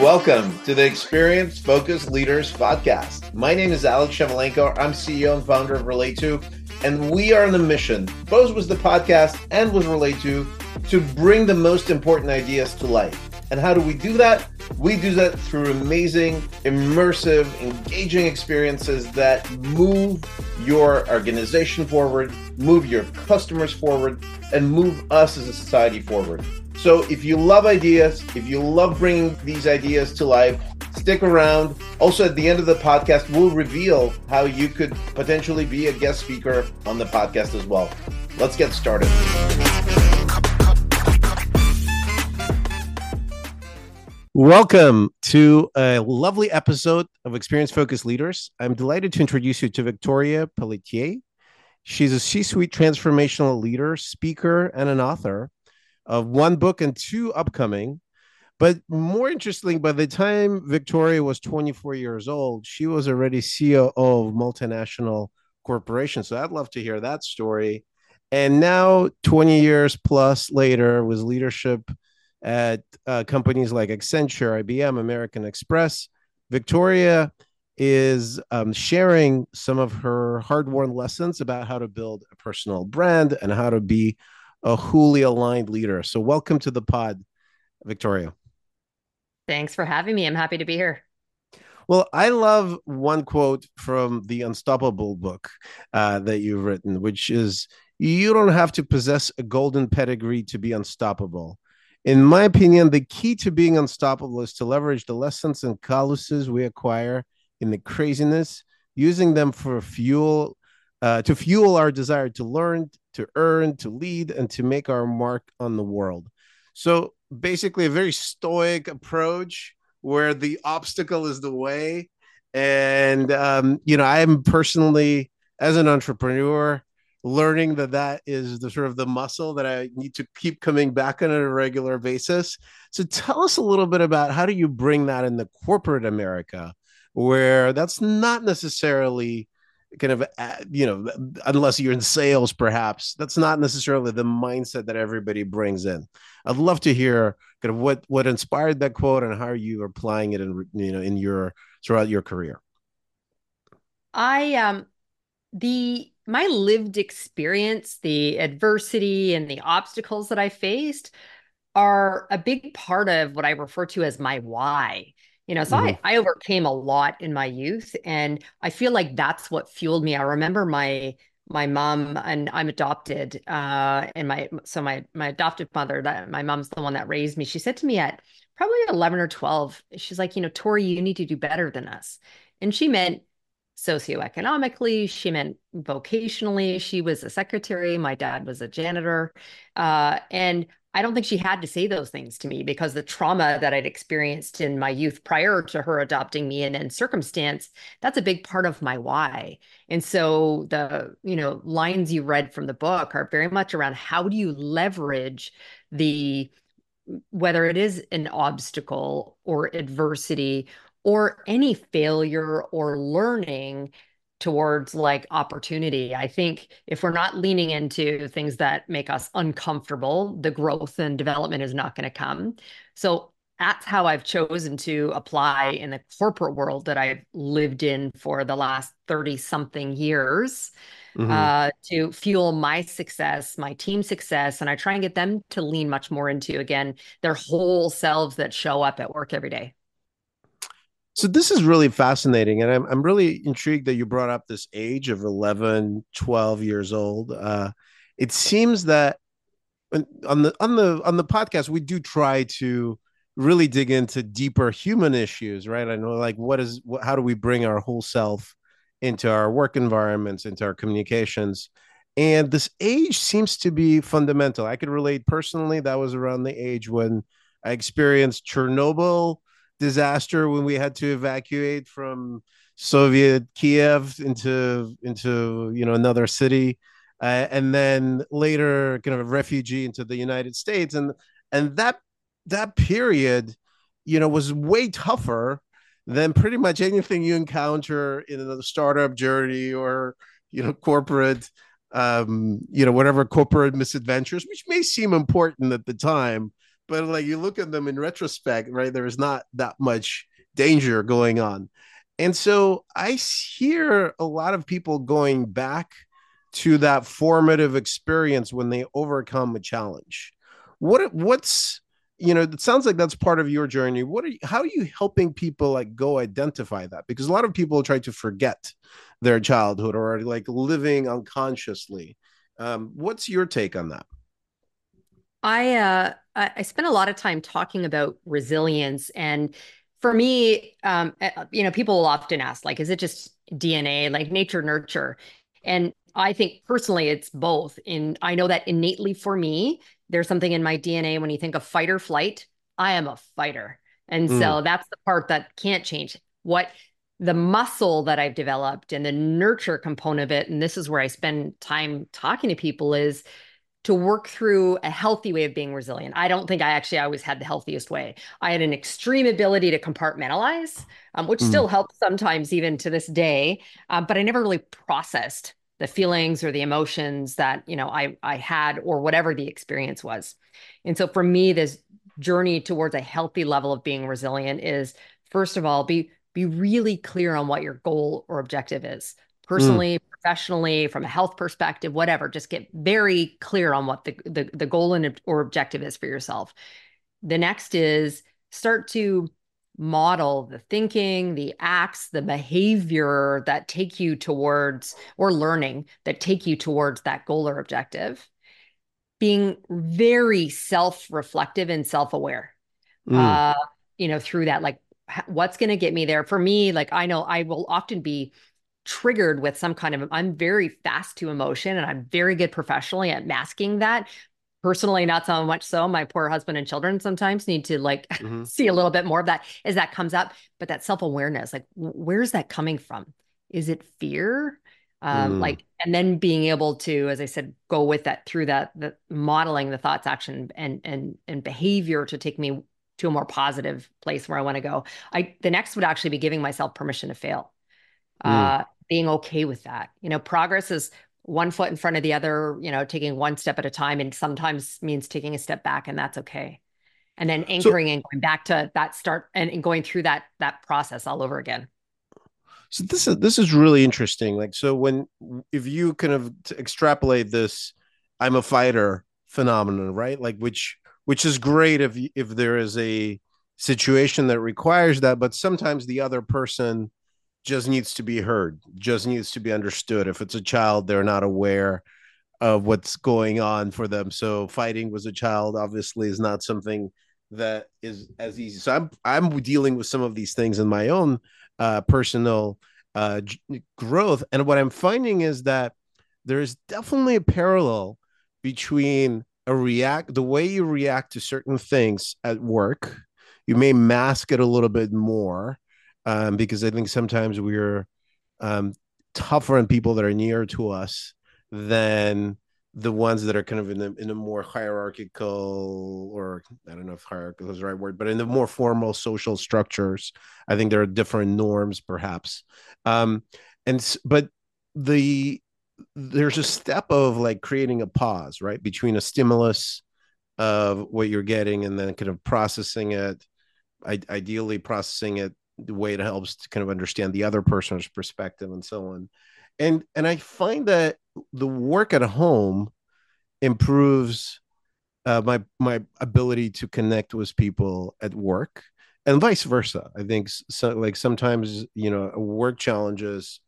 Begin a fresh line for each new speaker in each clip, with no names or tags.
Welcome to the Experience Focused Leaders Podcast. My name is Alex Shevelenko. I'm CEO and founder of RELAYTO, and we are on a mission, both with the podcast and with RELAYTO, to bring the most important ideas to life. And how do we do that? We do that through amazing, immersive, engaging experiences that move your organization forward, move your customers forward, and move us as a society forward. So if you love ideas, if you love bringing these ideas to life, stick around. Also, at the end of the podcast, we'll reveal how you could potentially be a guest speaker on the podcast as well. Let's get started. Welcome to a lovely episode of Experience Focused Leaders. I'm delighted to introduce you to Victoria Pelletier. She's a C suite transformational leader, speaker, and an author of one book and two upcoming. But more interestingly, by the time Victoria was 24 years old, she was already CEO of multinational corporations. So I'd love to hear that story. And now, 20 years plus later, with leadership at uh, companies like Accenture, IBM, American Express, Victoria is um, sharing some of her hard won lessons about how to build a personal brand and how to be a wholly aligned leader. So, welcome to the pod, Victoria.
Thanks for having me. I'm happy to be here.
Well, I love one quote from the Unstoppable book uh, that you've written, which is You don't have to possess a golden pedigree to be unstoppable. In my opinion, the key to being unstoppable is to leverage the lessons and calluses we acquire in the craziness, using them for fuel uh, to fuel our desire to learn, to earn, to lead, and to make our mark on the world. So basically, a very stoic approach where the obstacle is the way. And, um, you know, I'm personally, as an entrepreneur, learning that that is the sort of the muscle that I need to keep coming back on a regular basis. So tell us a little bit about how do you bring that in the corporate America where that's not necessarily kind of uh, you know unless you're in sales perhaps that's not necessarily the mindset that everybody brings in i'd love to hear kind of what what inspired that quote and how you are applying it in you know in your throughout your career
i um the my lived experience the adversity and the obstacles that i faced are a big part of what i refer to as my why you know so mm-hmm. I, I overcame a lot in my youth and i feel like that's what fueled me. I remember my my mom and i'm adopted uh and my so my my adoptive mother that my mom's the one that raised me. She said to me at probably 11 or 12 she's like you know tori you need to do better than us. And she meant socioeconomically she meant vocationally she was a secretary my dad was a janitor uh, and I don't think she had to say those things to me because the trauma that I'd experienced in my youth prior to her adopting me and then circumstance, that's a big part of my why. And so the, you know, lines you read from the book are very much around how do you leverage the whether it is an obstacle or adversity or any failure or learning towards like opportunity. I think if we're not leaning into things that make us uncomfortable, the growth and development is not going to come. So that's how I've chosen to apply in the corporate world that I've lived in for the last 30 something years mm-hmm. uh, to fuel my success, my team success. And I try and get them to lean much more into, again, their whole selves that show up at work every day.
So this is really fascinating. And I'm, I'm really intrigued that you brought up this age of 11, 12 years old. Uh, it seems that on the on the on the podcast we do try to really dig into deeper human issues right i know like what is what, how do we bring our whole self into our work environments into our communications and this age seems to be fundamental i could relate personally that was around the age when i experienced chernobyl disaster when we had to evacuate from Soviet Kiev into into you know another city, uh, and then later kind of a refugee into the United States, and and that that period, you know, was way tougher than pretty much anything you encounter in the startup journey or you know corporate um, you know, whatever corporate misadventures, which may seem important at the time, but like you look at them in retrospect, right? There's not that much danger going on. And so I hear a lot of people going back to that formative experience when they overcome a challenge. What what's you know it sounds like that's part of your journey what are you, how are you helping people like go identify that because a lot of people try to forget their childhood or are like living unconsciously um, what's your take on that
I uh, I spent a lot of time talking about resilience, and for me, um, uh, you know, people will often ask, like, is it just DNA, like nature nurture? And I think personally, it's both. In I know that innately for me, there's something in my DNA when you think of fight or flight. I am a fighter, and mm. so that's the part that can't change. What the muscle that I've developed and the nurture component of it, and this is where I spend time talking to people is to work through a healthy way of being resilient. I don't think I actually always had the healthiest way. I had an extreme ability to compartmentalize, um, which mm. still helps sometimes even to this day, uh, but I never really processed the feelings or the emotions that you know I I had or whatever the experience was. And so for me, this journey towards a healthy level of being resilient is first of all be be really clear on what your goal or objective is personally, mm. Professionally, from a health perspective, whatever. Just get very clear on what the, the, the goal and or objective is for yourself. The next is start to model the thinking, the acts, the behavior that take you towards or learning that take you towards that goal or objective. Being very self-reflective and self-aware. Mm. Uh, you know, through that, like what's going to get me there for me like i know i will often be triggered with some kind of I'm very fast to emotion and I'm very good professionally at masking that. Personally, not so much so. My poor husband and children sometimes need to like mm-hmm. see a little bit more of that as that comes up. But that self awareness, like, where's that coming from? Is it fear? Um, mm. Like, and then being able to, as I said, go with that through that, the modeling the thoughts, action, and and and behavior to take me to a more positive place where I want to go. I the next would actually be giving myself permission to fail. Mm. Uh, being okay with that. You know, progress is one foot in front of the other, you know, taking one step at a time and sometimes means taking a step back and that's okay. And then anchoring so, and going back to that start and, and going through that that process all over again.
So this is this is really interesting. Like so when if you kind of extrapolate this I'm a fighter phenomenon, right? Like which which is great if if there is a situation that requires that, but sometimes the other person just needs to be heard, just needs to be understood. If it's a child, they're not aware of what's going on for them. So fighting with a child obviously is not something that is as easy. So I'm I'm dealing with some of these things in my own uh, personal uh, growth, and what I'm finding is that there is definitely a parallel between a react the way you react to certain things at work. You may mask it a little bit more um, because I think sometimes we're um, tougher on people that are near to us than the ones that are kind of in the in a more hierarchical or I don't know if hierarchical is the right word, but in the more formal social structures, I think there are different norms perhaps. Um, and but the there's a step of like creating a pause right between a stimulus of what you're getting and then kind of processing it I, ideally processing it the way it helps to kind of understand the other person's perspective and so on. And and i find that the work at home improves uh, my my ability to connect with people at work and vice versa. I think so like sometimes you know work challenges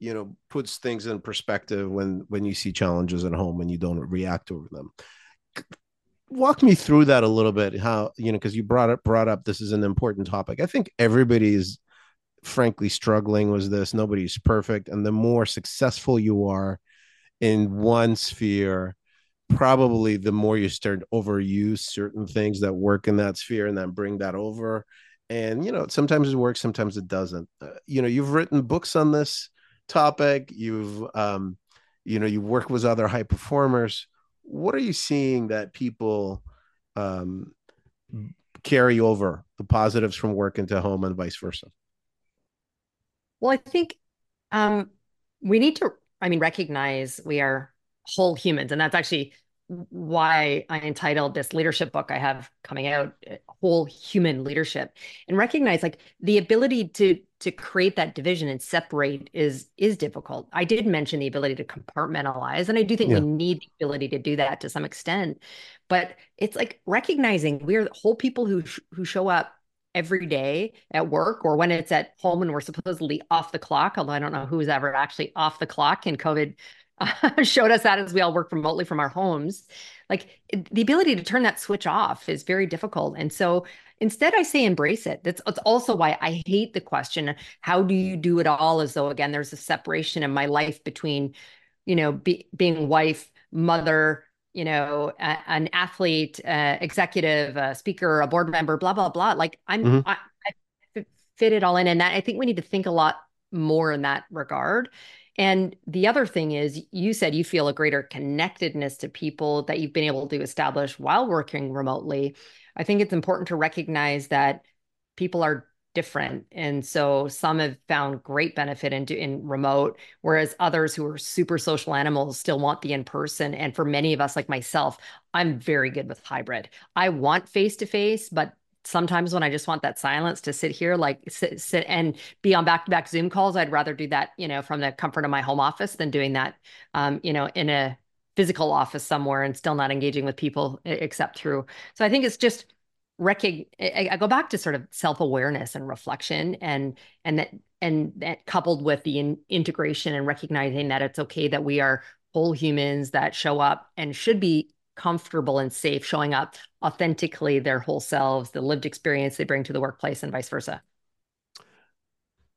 you know puts things in perspective when when you see challenges at home and you don't react over them walk me through that a little bit how you know because you brought up brought up this is an important topic. I think everybody's frankly struggling with this. Nobody's perfect. And the more successful you are in one sphere probably the more you start overuse certain things that work in that sphere and then bring that over. And you know sometimes it works sometimes it doesn't. Uh, you know you've written books on this topic. You've um you know you work with other high performers what are you seeing that people um, carry over the positives from work into home and vice versa?
Well, I think um, we need to, I mean, recognize we are whole humans. And that's actually why I entitled this leadership book I have coming out, Whole Human Leadership, and recognize like the ability to to create that division and separate is is difficult. I did mention the ability to compartmentalize, and I do think yeah. we need the ability to do that to some extent. But it's like recognizing we're whole people who who show up every day at work or when it's at home and we're supposedly off the clock. Although I don't know who's ever actually off the clock in COVID showed us that as we all work remotely from our homes. Like the ability to turn that switch off is very difficult. And so instead, I say embrace it. That's, that's also why I hate the question how do you do it all? As though, again, there's a separation in my life between, you know, be, being wife, mother, you know, a, an athlete, uh, executive, a speaker, a board member, blah, blah, blah. Like I'm, mm-hmm. I, I fit it all in. And that I think we need to think a lot more in that regard. And the other thing is, you said you feel a greater connectedness to people that you've been able to establish while working remotely. I think it's important to recognize that people are different. And so some have found great benefit in, in remote, whereas others who are super social animals still want the in person. And for many of us, like myself, I'm very good with hybrid. I want face to face, but sometimes when I just want that silence to sit here, like sit, sit and be on back to back Zoom calls, I'd rather do that, you know, from the comfort of my home office than doing that, um, you know, in a physical office somewhere and still not engaging with people except through. So I think it's just recog- I, go back to sort of self awareness and reflection and, and that, and that coupled with the in- integration and recognizing that it's okay that we are whole humans that show up and should be comfortable and safe showing up authentically their whole selves, the lived experience they bring to the workplace, and vice versa.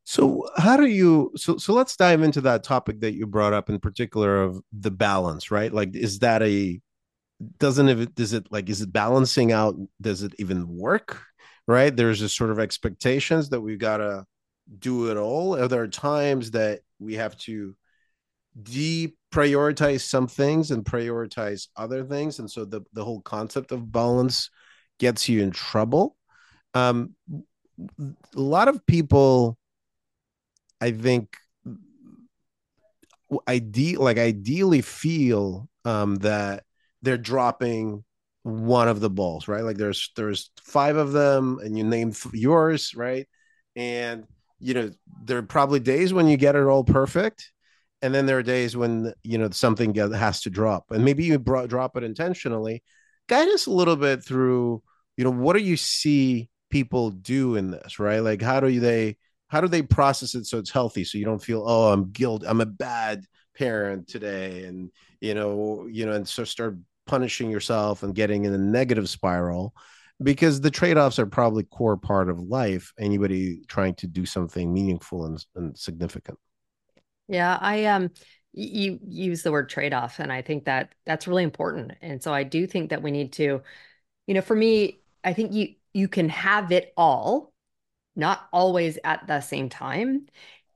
So how do you so so let's dive into that topic that you brought up in particular of the balance, right? Like is that a doesn't it does it like is it balancing out does it even work? Right? There's a sort of expectations that we've got to do it all. Are there times that we have to deprioritize some things and prioritize other things. And so the, the whole concept of balance gets you in trouble. Um, a lot of people i think ide- like ideally feel um, that they're dropping one of the balls right? Like there's there's five of them and you name yours right? And you know there are probably days when you get it all perfect and then there are days when you know something has to drop and maybe you brought, drop it intentionally. Guide us a little bit through you know what do you see people do in this right? Like how do they how do they process it so it's healthy so you don't feel oh i'm guilt i'm a bad parent today and you know you know and so start punishing yourself and getting in a negative spiral because the trade-offs are probably core part of life. Anybody trying to do something meaningful and, and significant
yeah, I um you use the word trade-off and I think that that's really important. And so I do think that we need to, you know, for me, I think you you can have it all, not always at the same time.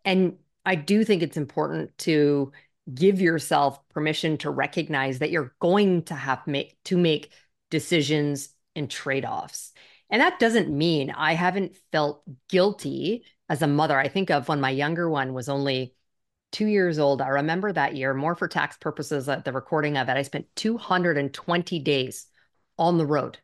And I do think it's important to give yourself permission to recognize that you're going to have make to make decisions and trade-offs. And that doesn't mean I haven't felt guilty as a mother. I think of when my younger one was only two years old. I remember that year, more for tax purposes at the recording of it. I spent 220 days on the road.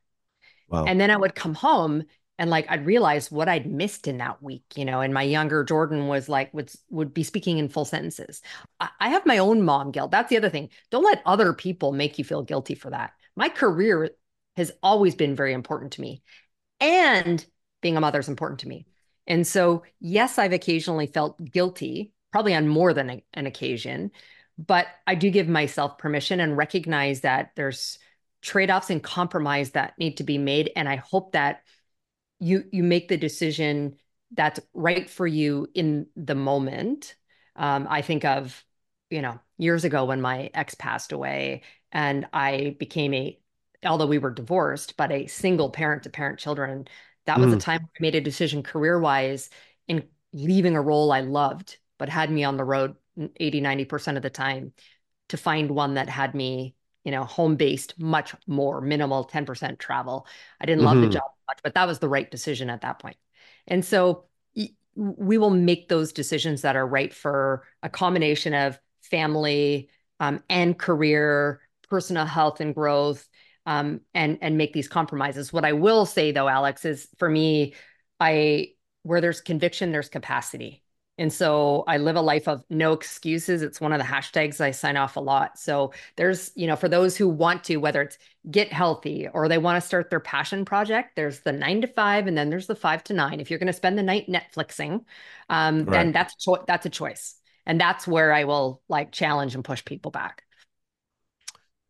Wow. And then I would come home and like I'd realize what I'd missed in that week, you know. And my younger Jordan was like would would be speaking in full sentences. I, I have my own mom guilt. That's the other thing. Don't let other people make you feel guilty for that. My career has always been very important to me, and being a mother is important to me. And so, yes, I've occasionally felt guilty probably on more than a, an occasion. But I do give myself permission and recognize that there's trade-offs and compromise that need to be made. And I hope that you you make the decision that's right for you in the moment. Um, I think of, you know, years ago when my ex passed away and I became a, although we were divorced, but a single parent to parent children. That was mm. a time I made a decision career wise in leaving a role I loved but had me on the road 80, 90% of the time to find one that had me, you know, home based, much more minimal, 10% travel. I didn't love mm-hmm. the job much, but that was the right decision at that point. And so we will make those decisions that are right for a combination of family, um, and career, personal health and growth, um, and and make these compromises. What I will say though, Alex, is for me, I where there's conviction, there's capacity. And so I live a life of no excuses. It's one of the hashtags I sign off a lot. So there's, you know, for those who want to, whether it's get healthy or they want to start their passion project, there's the nine to five and then there's the five to nine. If you're going to spend the night Netflixing, um, right. then that's cho- that's a choice. And that's where I will like challenge and push people back.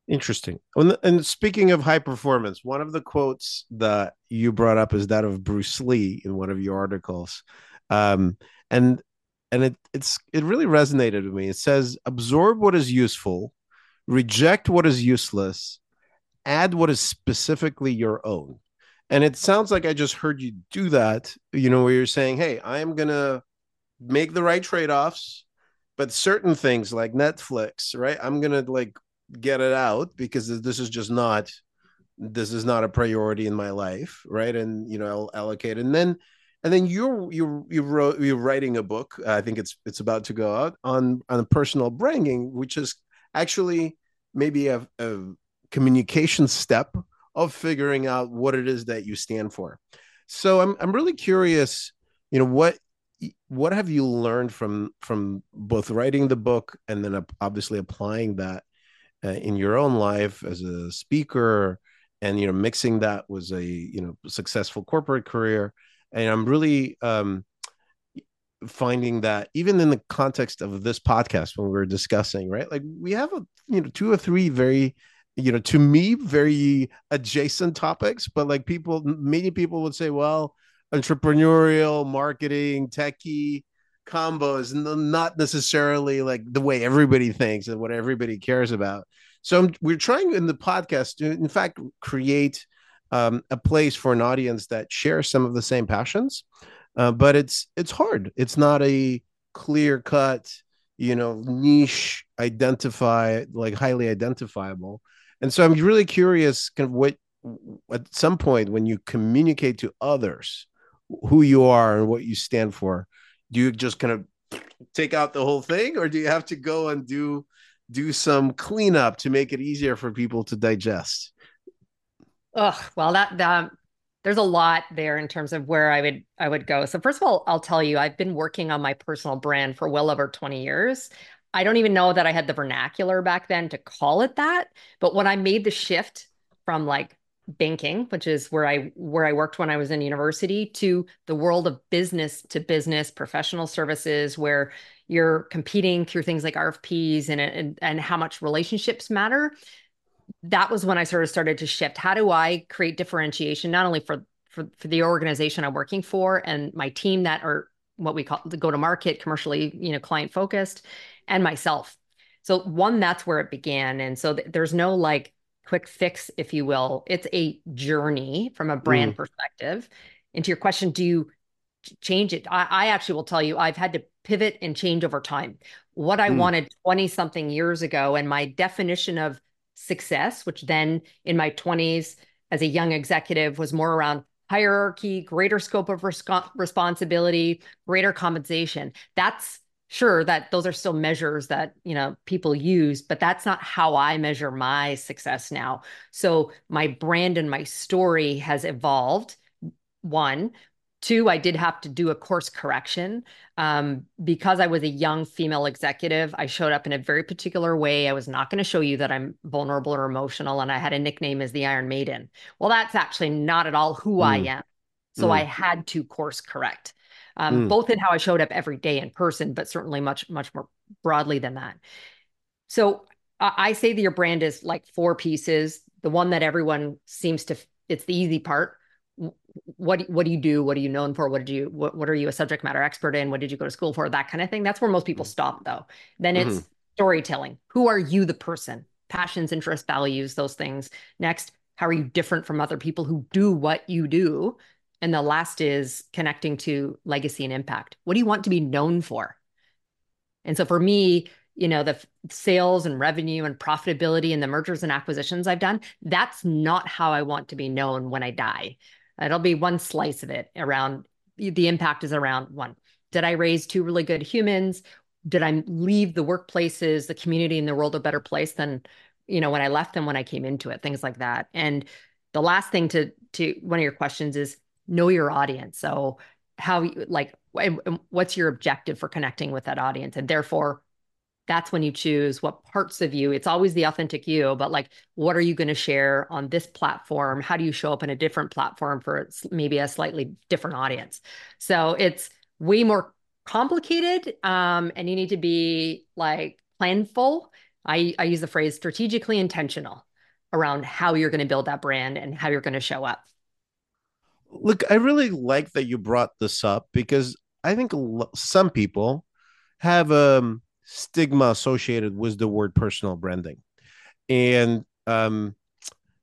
Interesting. And speaking of high performance, one of the quotes that you brought up is that of Bruce Lee in one of your articles. Um, and and it it's it really resonated with me. It says absorb what is useful, reject what is useless, add what is specifically your own. And it sounds like I just heard you do that, you know, where you're saying, "Hey, I am going to make the right trade-offs, but certain things like Netflix, right? I'm going to like get it out because this is just not this is not a priority in my life, right? And you know, I'll allocate and then and then you're you you wrote you're writing a book. I think it's it's about to go out on on personal branding, which is actually maybe a, a communication step of figuring out what it is that you stand for. So I'm I'm really curious, you know, what what have you learned from from both writing the book and then obviously applying that uh, in your own life as a speaker and you know mixing that was a you know successful corporate career and i'm really um finding that even in the context of this podcast when we are discussing right like we have a you know two or three very you know to me very adjacent topics but like people many people would say well entrepreneurial marketing techie combos not necessarily like the way everybody thinks and what everybody cares about. So we're trying in the podcast to, in fact, create um, a place for an audience that shares some of the same passions, uh, but it's it's hard. It's not a clear cut, you know, niche identify like highly identifiable. And so I'm really curious, kind of what at some point when you communicate to others who you are and what you stand for do you just kind of take out the whole thing or do you have to go and do do some cleanup to make it easier for people to digest
oh well that that there's a lot there in terms of where i would i would go so first of all i'll tell you i've been working on my personal brand for well over 20 years i don't even know that i had the vernacular back then to call it that but when i made the shift from like banking, which is where I where I worked when I was in university, to the world of business to business professional services, where you're competing through things like RFPs and and, and how much relationships matter. That was when I sort of started to shift. How do I create differentiation not only for for, for the organization I'm working for and my team that are what we call the go to market commercially, you know, client focused, and myself. So one, that's where it began, and so th- there's no like quick fix, if you will. It's a journey from a brand mm. perspective. And to your question, do you change it? I, I, actually will tell you, I've had to pivot and change over time. What I mm. wanted 20 something years ago, and my definition of success, which then in my 20s as a young executive was more around hierarchy, greater scope of res- responsibility, greater compensation. That's sure that those are still measures that you know people use but that's not how i measure my success now so my brand and my story has evolved one two i did have to do a course correction um, because i was a young female executive i showed up in a very particular way i was not going to show you that i'm vulnerable or emotional and i had a nickname as the iron maiden well that's actually not at all who mm. i am so mm. i had to course correct um, mm. both in how I showed up every day in person, but certainly much, much more broadly than that. So uh, I say that your brand is like four pieces. The one that everyone seems to, it's the easy part. What what do you do? What are you known for? What did you what, what are you a subject matter expert in? What did you go to school for? That kind of thing. That's where most people mm. stop though. Then it's mm-hmm. storytelling. Who are you the person? Passions, interests, values, those things. Next, how are you different from other people who do what you do? And the last is connecting to legacy and impact. What do you want to be known for? And so for me, you know, the sales and revenue and profitability and the mergers and acquisitions I've done, that's not how I want to be known when I die. It'll be one slice of it around the impact is around one. Did I raise two really good humans? did I leave the workplaces, the community, and the world a better place than you know when I left them when I came into it? Things like that. And the last thing to to one of your questions is know your audience. So how like what's your objective for connecting with that audience, and therefore that's when you choose what parts of you it's always the authentic you but like what are you going to share on this platform? How do you show up in a different platform for maybe a slightly different audience? So it's way more complicated um, and you need to be like planful. I, I use the phrase strategically intentional around how you're going to build that brand and how you're going to show up.
Look i really like that you brought this up because i think some people have um stigma associated with the word personal branding. And um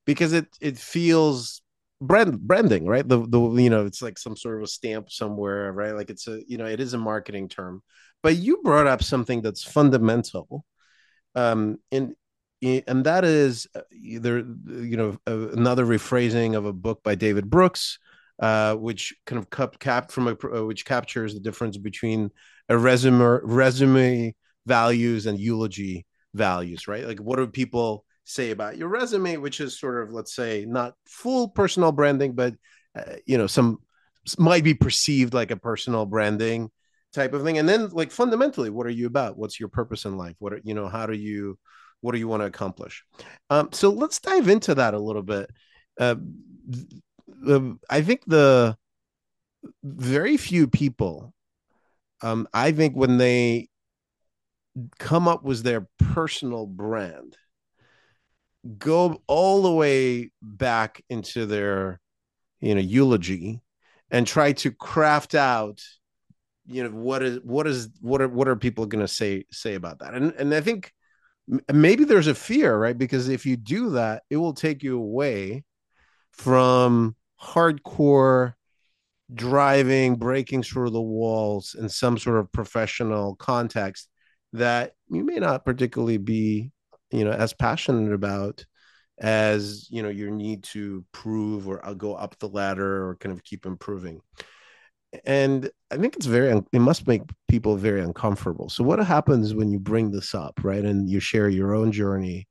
because it it feels brand branding right? The the you know it's like some sort of a stamp somewhere right? Like it's a you know it is a marketing term. But you brought up something that's fundamental um in and that is either you know another rephrasing of a book by David Brooks uh, which kind of cap, cap from a uh, which captures the difference between a resume resume values and eulogy values, right? Like, what do people say about your resume, which is sort of, let's say, not full personal branding, but uh, you know, some might be perceived like a personal branding type of thing. And then, like, fundamentally, what are you about? What's your purpose in life? What are you know? How do you what do you want to accomplish? Um, so let's dive into that a little bit. Uh, the, I think the very few people, um, I think when they come up with their personal brand go all the way back into their you know eulogy and try to craft out you know what is what is what are what are people going to say say about that? And and i think maybe there's a fear right? Because if you do that it will take you away from hardcore driving breaking through the walls in some sort of professional context that you may not particularly be you know as passionate about as you know your need to prove or go up the ladder or kind of keep improving. And i think it's very it must make people very uncomfortable. So what happens when you bring this up right? And you share your own journey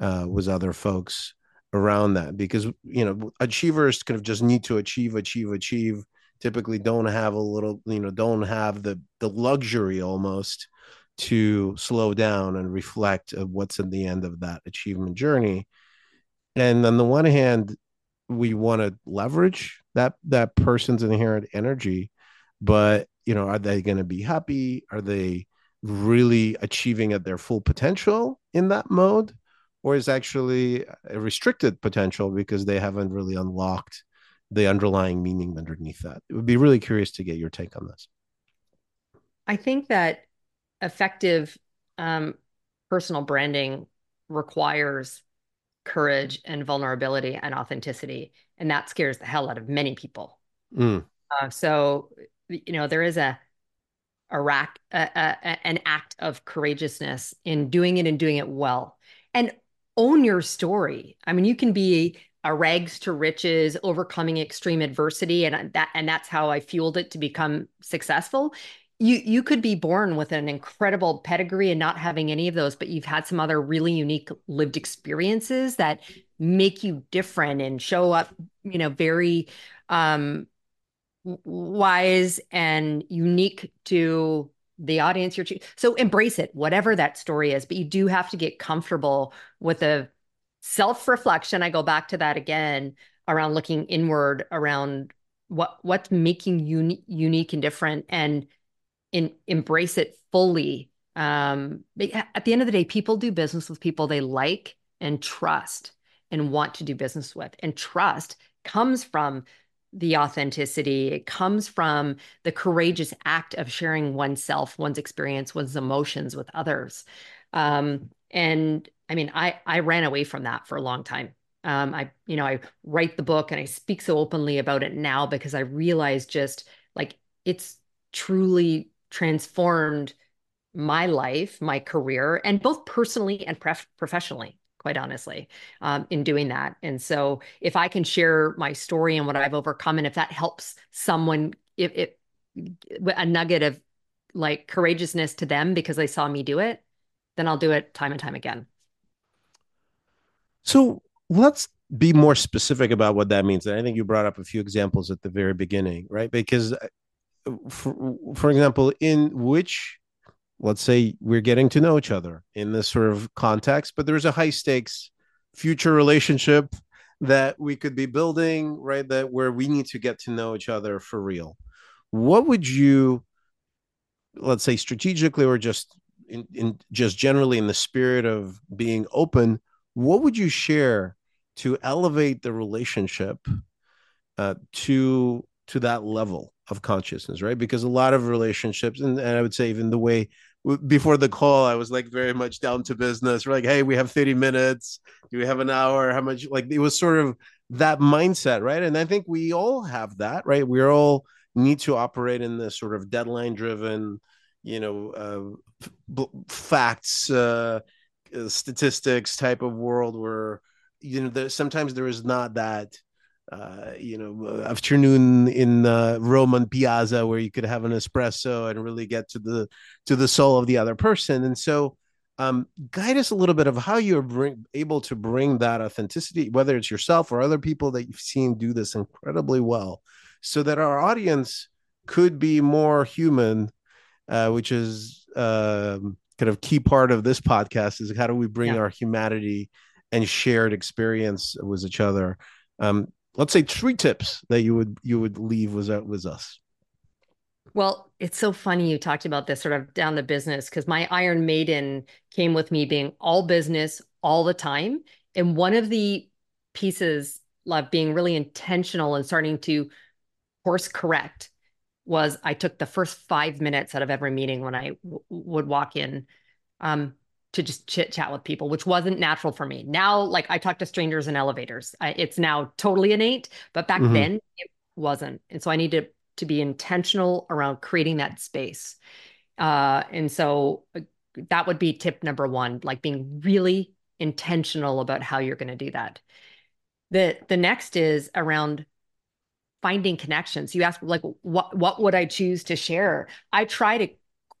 uh, with other folks around that because you know achievers kind of just need to achieve achieve achieve. Typically don't have a little you know don't have the the luxury almost to slow down and reflect of what's in the end of that achievement journey. And on the one hand we want to leverage that that person's inherent energy but you know are they going to be happy? Are they really achieving at their full potential in that mode? Or is actually a restricted potential because they haven't really unlocked the underlying meaning underneath that? It would be really curious to get your take on this.
I think that effective um, personal branding requires courage and vulnerability and authenticity and that scares the hell out of many people. Mm. uh, so you know there is a a, rack, a, a, an act of courageousness in doing it and doing it well. And own your story. I mean you can be a rags to riches overcoming extreme adversity and that and that's how i fueled it to become successful you you could be born with an incredible pedigree and not having any of those but you've had some other really unique lived experiences that make you different and show up you know very um wise and unique to the audience you're choosing. so embrace it whatever that story is but you do have to get comfortable with a self-reflection i go back to that again around looking inward around what what's making you unique and different and in, embrace it fully. Um, at the end of the day, people do business with people they like and trust and want to do business with. And trust comes from the authenticity. It comes from the courageous act of sharing oneself, one's experience, one's emotions with others. Um, and I mean, I I ran away from that for a long time. Um, I you know I write the book and I speak so openly about it now because I realize just like it's truly transformed my life, my career, and both personally and pref- professionally, quite honestly, um, in doing that. And so, if I can share my story and what I've overcome, and if that helps someone, if it a nugget of like courageousness to them because they saw me do it, then I'll do it time and time again.
So let's be more specific about what that means. And I think you brought up a few examples at the very beginning, right? Because, for, for example, in which, let's say, we're getting to know each other in this sort of context, but there's a high stakes future relationship that we could be building, right? That where we need to get to know each other for real. What would you, let's say, strategically or just in, in just generally in the spirit of being open, what would you share to elevate the relationship uh, to to that level of consciousness, right? Because a lot of relationships, and, and I would say even the way before the call, I was like very much down to business. We're like, hey, we have 30 minutes. Do we have an hour? How much? Like it was sort of that mindset, right? And I think we all have that, right? We all need to operate in this sort of deadline driven, you know, uh, facts, uh, uh, statistics type of world where, you know, there, sometimes there is not that uh, you know, afternoon in uh, Roman Piazza where you could have an espresso and really get to the to the soul of the other person. And so, um, guide us a little bit of how you're bring, able to bring that authenticity, whether it's yourself or other people that you've seen do this incredibly well, so that our audience could be more human, uh, which is um, kind of key part of this podcast. Is how do we bring yeah. our humanity and shared experience with each other um, let's say three tips that you would you would leave was that was us.
Well it's so funny you talked about this sort of down the business because my iron maiden came with me being all business all the time. And one of the pieces of being really intentional and starting to course correct was i took the first five minutes out of every meeting when I w- would walk in. Um, to just chit chat with people, which wasn't natural for me. Now, like I talk to strangers in elevators. I, it's now totally innate, but back mm-hmm. then it wasn't. And so I need to to be intentional around creating that space. Uh, and so uh, that would be tip number one, like being really intentional about how you're going to do that. The the next is around finding connections. You ask like what what would I choose to share? I try to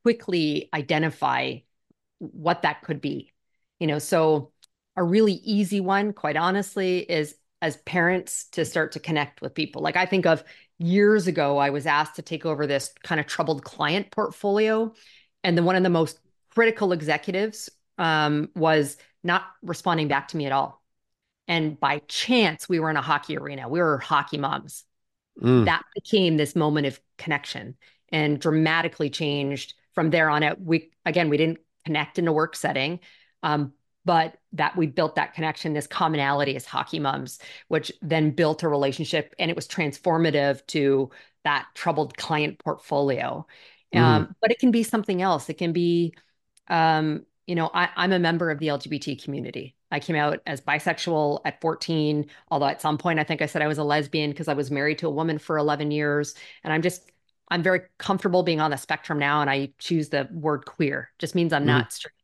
quickly identify what that could be. You know, so a really easy one, quite honestly, is as parents to start to connect with people. Like I think of years ago, I was asked to take over this kind of troubled client portfolio. And then one of the most critical executives um, was not responding back to me at all. And by chance, we were in a hockey arena. We were hockey moms. Mm. That became this moment of connection and dramatically changed from there on out. We again, we didn't connect in a work setting. Um, but that we built that connection, this commonality as hockey moms, which then built a relationship and it was transformative to that troubled client portfolio. Mm. Um, but it can be something else. It can be, um, you know, I, I'm a member of the LGBT community. I came out as bisexual at 14, although at some point I think I said I was a lesbian because I was married to a woman for 11 years. And I'm just I'm very comfortable being on the spectrum now, and I choose the word queer. Just means I'm mm-hmm. not straight,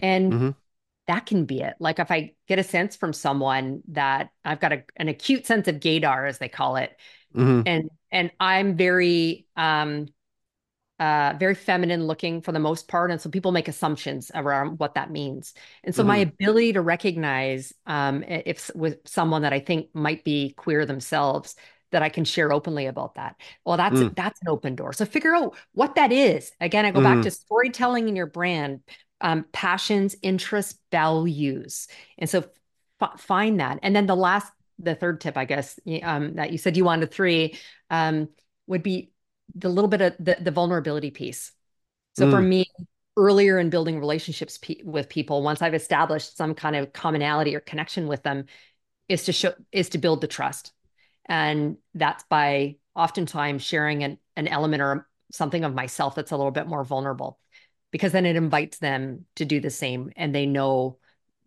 and mm-hmm. that can be it. Like if I get a sense from someone that I've got a, an acute sense of gaydar, as they call it, mm-hmm. and and I'm very um uh very feminine looking for the most part and so people make assumptions around what that means and so my mm-hmm. ability to recognize um if with someone that i think might be queer themselves that I can share openly about that. Well, that's mm. that's an open door. So figure out what that is. Again, I go mm. back to storytelling in your brand, um, passions, interests, values, and so f- find that. And then the last, the third tip, I guess, um, that you said you wanted three, um, would be the little bit of the, the vulnerability piece. So mm. for me, earlier in building relationships pe- with people, once I've established some kind of commonality or connection with them, is to show is to build the trust and that's by oftentimes sharing an, an element or something of myself that's a little bit more vulnerable because then it invites them to do the same and they know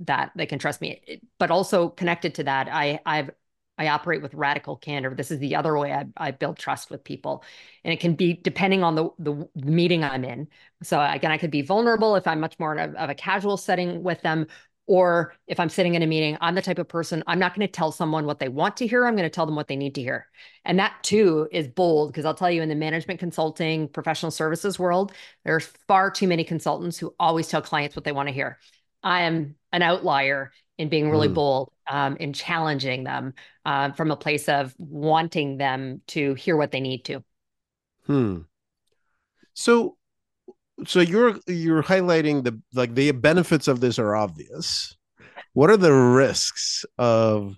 that they can trust me. But also connected to that i i've i operate with radical candor. This is the other way i, I build trust with people. And it can be depending on the the meeting i'm in. So again i could be vulnerable if i'm much more a, of a casual setting with them Or if I'm sitting in a meeting, I'm the type of person, I'm not going to tell someone what they want to hear. I'm going to tell them what they need to hear. And that too is bold because I'll tell you in the management consulting, professional services world, there's far too many consultants who always tell clients what they want to hear. I am an outlier in being really mm. bold, um, in challenging them uh, from a place of wanting them to hear what they need to.
Hmm. So so you're you're highlighting the like the benefits of this are obvious what are the risks of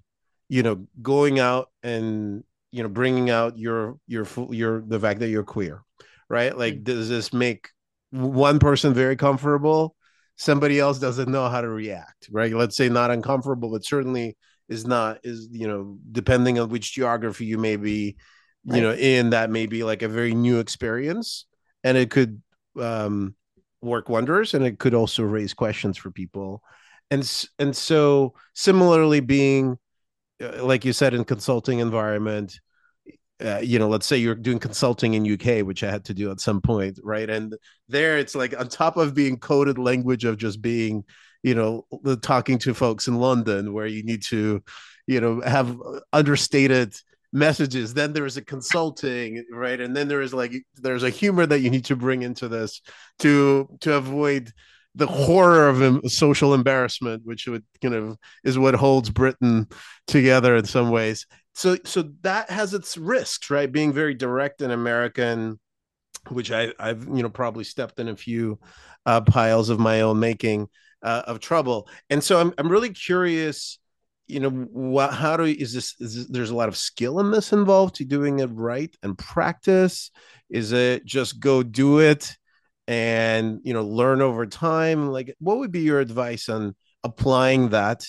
you know going out and you know bringing out your your your the fact that you're queer right like mm-hmm. does this make one person very comfortable somebody else doesn't know how to react right let's say not uncomfortable but certainly is not is you know depending on which geography you may be you right. know in that may be like a very new experience and it could um, work wonders, and it could also raise questions for people. And and so similarly, being uh, like you said in consulting environment, uh, you know, let's say you're doing consulting in UK, which I had to do at some point, right? And there, it's like on top of being coded language of just being, you know, talking to folks in London, where you need to, you know, have understated messages then there's a consulting right? And then there is like there's a humor that you need to bring into this to to avoid the horror of social embarrassment which would kind of is what holds britain together in some ways. So so that has its risks right? Being very direct and american which i i've you know probably stepped in a few uh, piles of my own making uh, of trouble. And so i'm, I'm really curious you know what how do is this, is this there's a lot of skill in this involved to doing it right and practice? Is it just go do it and you know learn over time? Like what would be your advice on applying that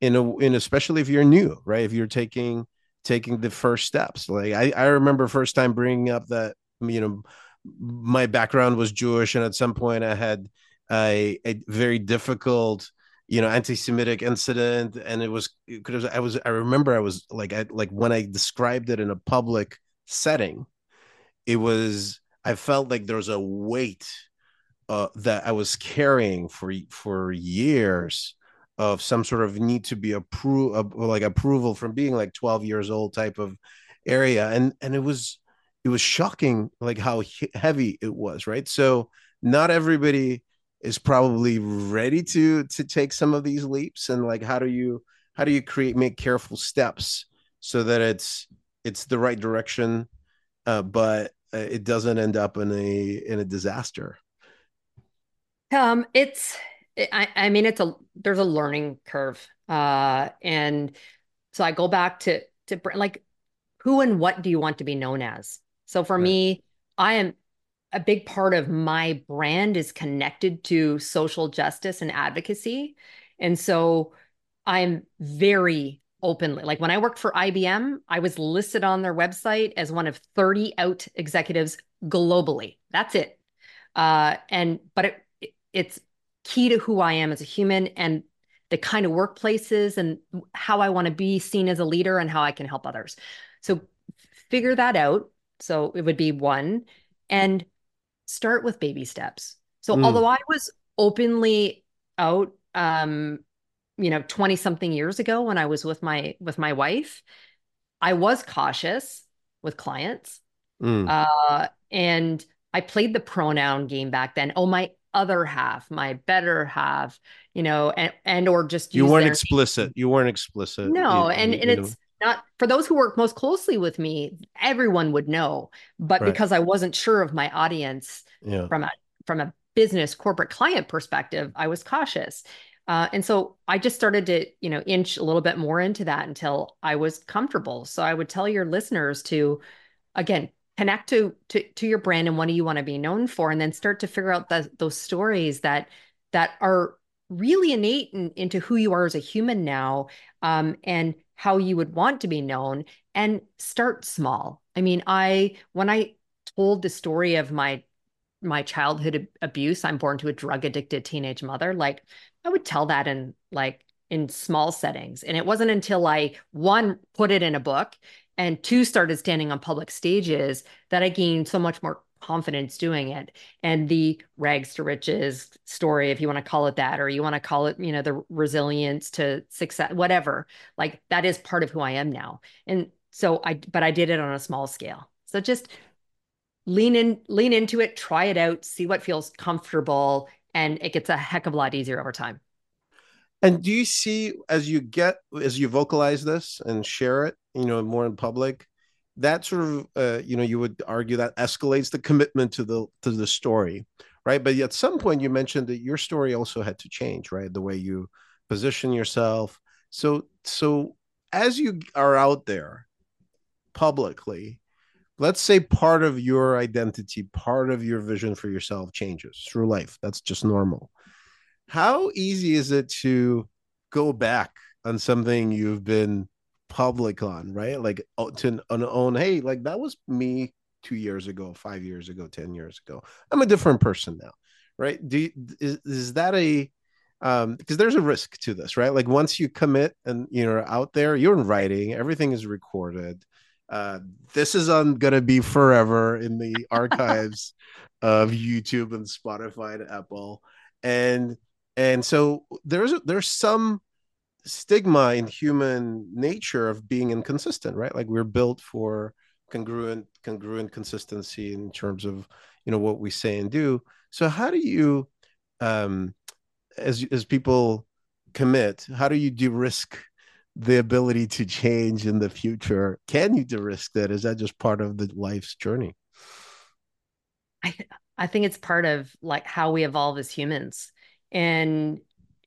in a in especially if you're new right? If you're taking taking the first steps. Like i i remember first time bringing up that you know my background was jewish and at some point i had a, a very difficult you know anti-semitic incident and it was because i was i remember i was like i like when i described it in a public setting it was i felt like there was a weight uh, that i was carrying for for years of some sort of need to be approved like approval from being like 12 years old type of area. And and it was it was shocking like how heavy it was right? So not everybody is probably ready to to take some of these leaps and like how do you how do you create make careful steps so that it's it's the right direction uh, but uh, it doesn't end up in a in a disaster
um it's I, I mean it's a there's a learning curve uh and so i go back to to like who and what do you want to be known as so for right. me i am a big part of my brand is connected to social justice and advocacy. And so I'm very openly like when I worked for IBM, I was listed on their website as one of 30 out executives globally. That's it. Uh, and but it, it's key to who I am as a human and the kind of workplaces and how I want to be seen as a leader and how I can help others. So figure that out. So it would be one. And start with baby steps. So mm. although I was openly out um you know 20 something years ago when I was with my with my wife, I was cautious with clients. Mm. Uh and I played the pronoun game back then. Oh my other half, my better half, you know, and and or just
you weren't explicit. Name. You weren't explicit.
No, and and it's know not for those who work most closely with me everyone would know but right. because i wasn't sure of my audience yeah. from a from a business corporate client perspective i was cautious uh, and so i just started to you know inch a little bit more into that until i was comfortable so i would tell your listeners to again connect to to, to your brand and what do you want to be known for and then start to figure out the, those stories that that are really innate in, into who you are as a human now um, and how you would want to be known and start small. I mean, I when I told the story of my my childhood abuse, I'm born to a drug addicted teenage mother, like I would tell that in like in small settings. And it wasn't until I one put it in a book and two started standing on public stages that I gained so much more confidence doing it. And the rags to riches story, if you want to call it that, or you want to call it, you know, the resilience to success, whatever, like that is part of who I am now. And so I, but I did it on a small scale. So just lean in, lean into it, try it out, see what feels comfortable, and it gets a heck of a lot easier over time.
And do you see as you get as you vocalize this and share it, you know, more in public, that sort of uh, you know, you would argue that escalates the commitment to the to the story, right? But at some point you mentioned that your story also had to change, right? The way you position yourself. So so as you are out there publicly, let's say part of your identity, part of your vision for yourself changes through life. That's just normal. How easy is it to go back on something you've been public on, right? Like oh, to own, hey, like that was me two years ago, five years ago, 10 years ago. I'm a different person now, right? Do you, is, is that a, um, because there's a risk to this, right? Like once you commit and you're out there, you're in writing, everything is recorded uh, this is on gonna be forever in the archives of YouTube and Spotify and Apple, and and so there's there's some stigma in human nature of being inconsistent, right? Like we're built for congruent congruent consistency in terms of you know what we say and do. So how do you, um, as as people commit, how do you de-risk the ability to change in the future can you de-risk that is that just part of the life's journey
i i think it's part of like how we evolve as humans and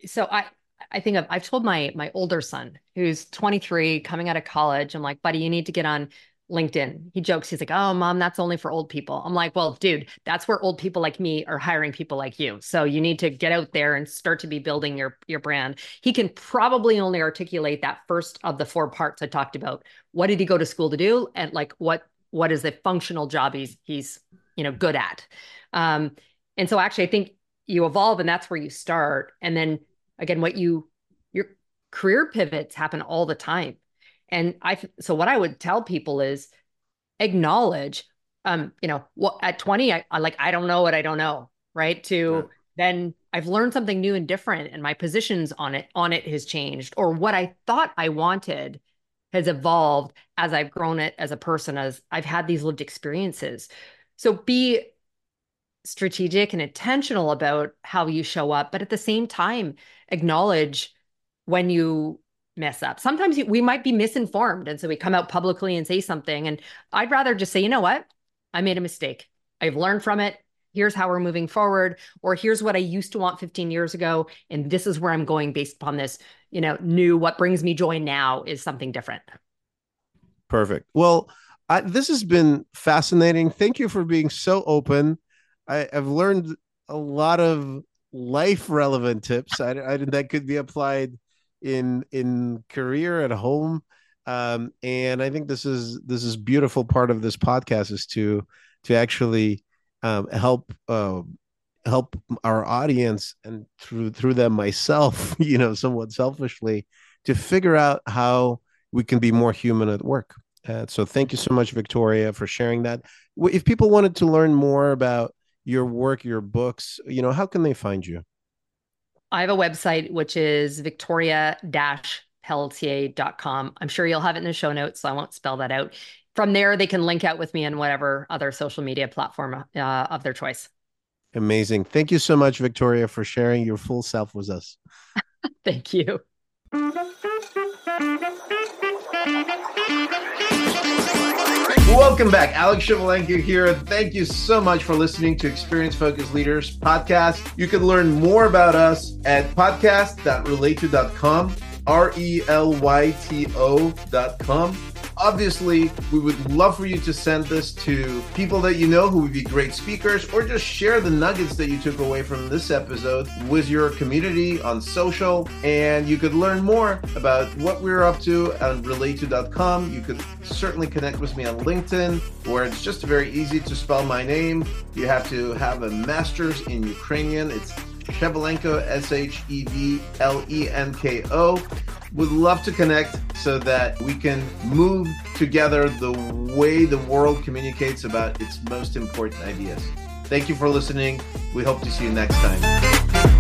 so i i think I've, I've told my my older son who's 23 coming out of college i'm like buddy you need to get on LinkedIn. He jokes, he's like, Oh, mom, that's only for old people. I'm like, Well, dude, that's where old people like me are hiring people like you. So you need to get out there and start to be building your, your brand. He can probably only articulate that first of the four parts I talked about. What did he go to school to do? And like, what, what is the functional job he's, he's, you know, good at? Um, and so actually, I think you evolve and that's where you start. And then again, what you, your career pivots happen all the time and I, so what I would tell people is acknowledge, um, you know, what at 20, I, I like, I don't know what I don't know. Right. To right. then I've learned something new and different and my positions on it, on it has changed or what I thought I wanted has evolved as I've grown it as a person, as I've had these lived experiences. So be strategic and intentional about how you show up, but at the same time, acknowledge when you mess up. Sometimes we might be misinformed. And so we come out publicly and say something. And I'd rather just say, you know what? I made a mistake. I've learned from it. Here's how we're moving forward. Or here's what I used to want 15 years ago. And this is where I'm going based upon this, you know, new, what brings me joy now is something different.
Perfect. Well, I, this has been fascinating. Thank you for being so open. I, have learned a lot of life relevant tips. I, I, that could be applied in in career at home. Um, and i think this is this is beautiful part of this podcast is to to actually um, help uh, help our audience and through through them myself you know somewhat selfishly to figure out how we can be more human at work. Uh, so thank you so much victoria for sharing that. If people wanted to learn more about your work your books you know how can they find you
I have a website which is victoria pelletier.com. I'm sure you'll have it in the show notes, so I won't spell that out. From there, they can link out with me on whatever other social media platform uh, of their choice.
Amazing. Thank you so much, Victoria, for sharing your full self with us.
Thank you.
Welcome back. Alex Shevelenko here. Thank you so much for listening to Experience Focused Leaders podcast. You can learn more about us at podcast.relayto.com, R E L Y T O.com obviously, we would love for you to send this to people that you know who would be great speakers, or just share the nuggets that you took away from this episode with your community on social. And you could learn more about what we're up to on relayto.com. You could certainly connect with me on LinkedIn, where it's just very easy to spell my name. You have to have a master's in Ukrainian. It's Shevelenko, S H E V L E N K O. Would love to connect so that we can move together the way the world communicates about its most important ideas. Thank you for listening. We hope to see you next time.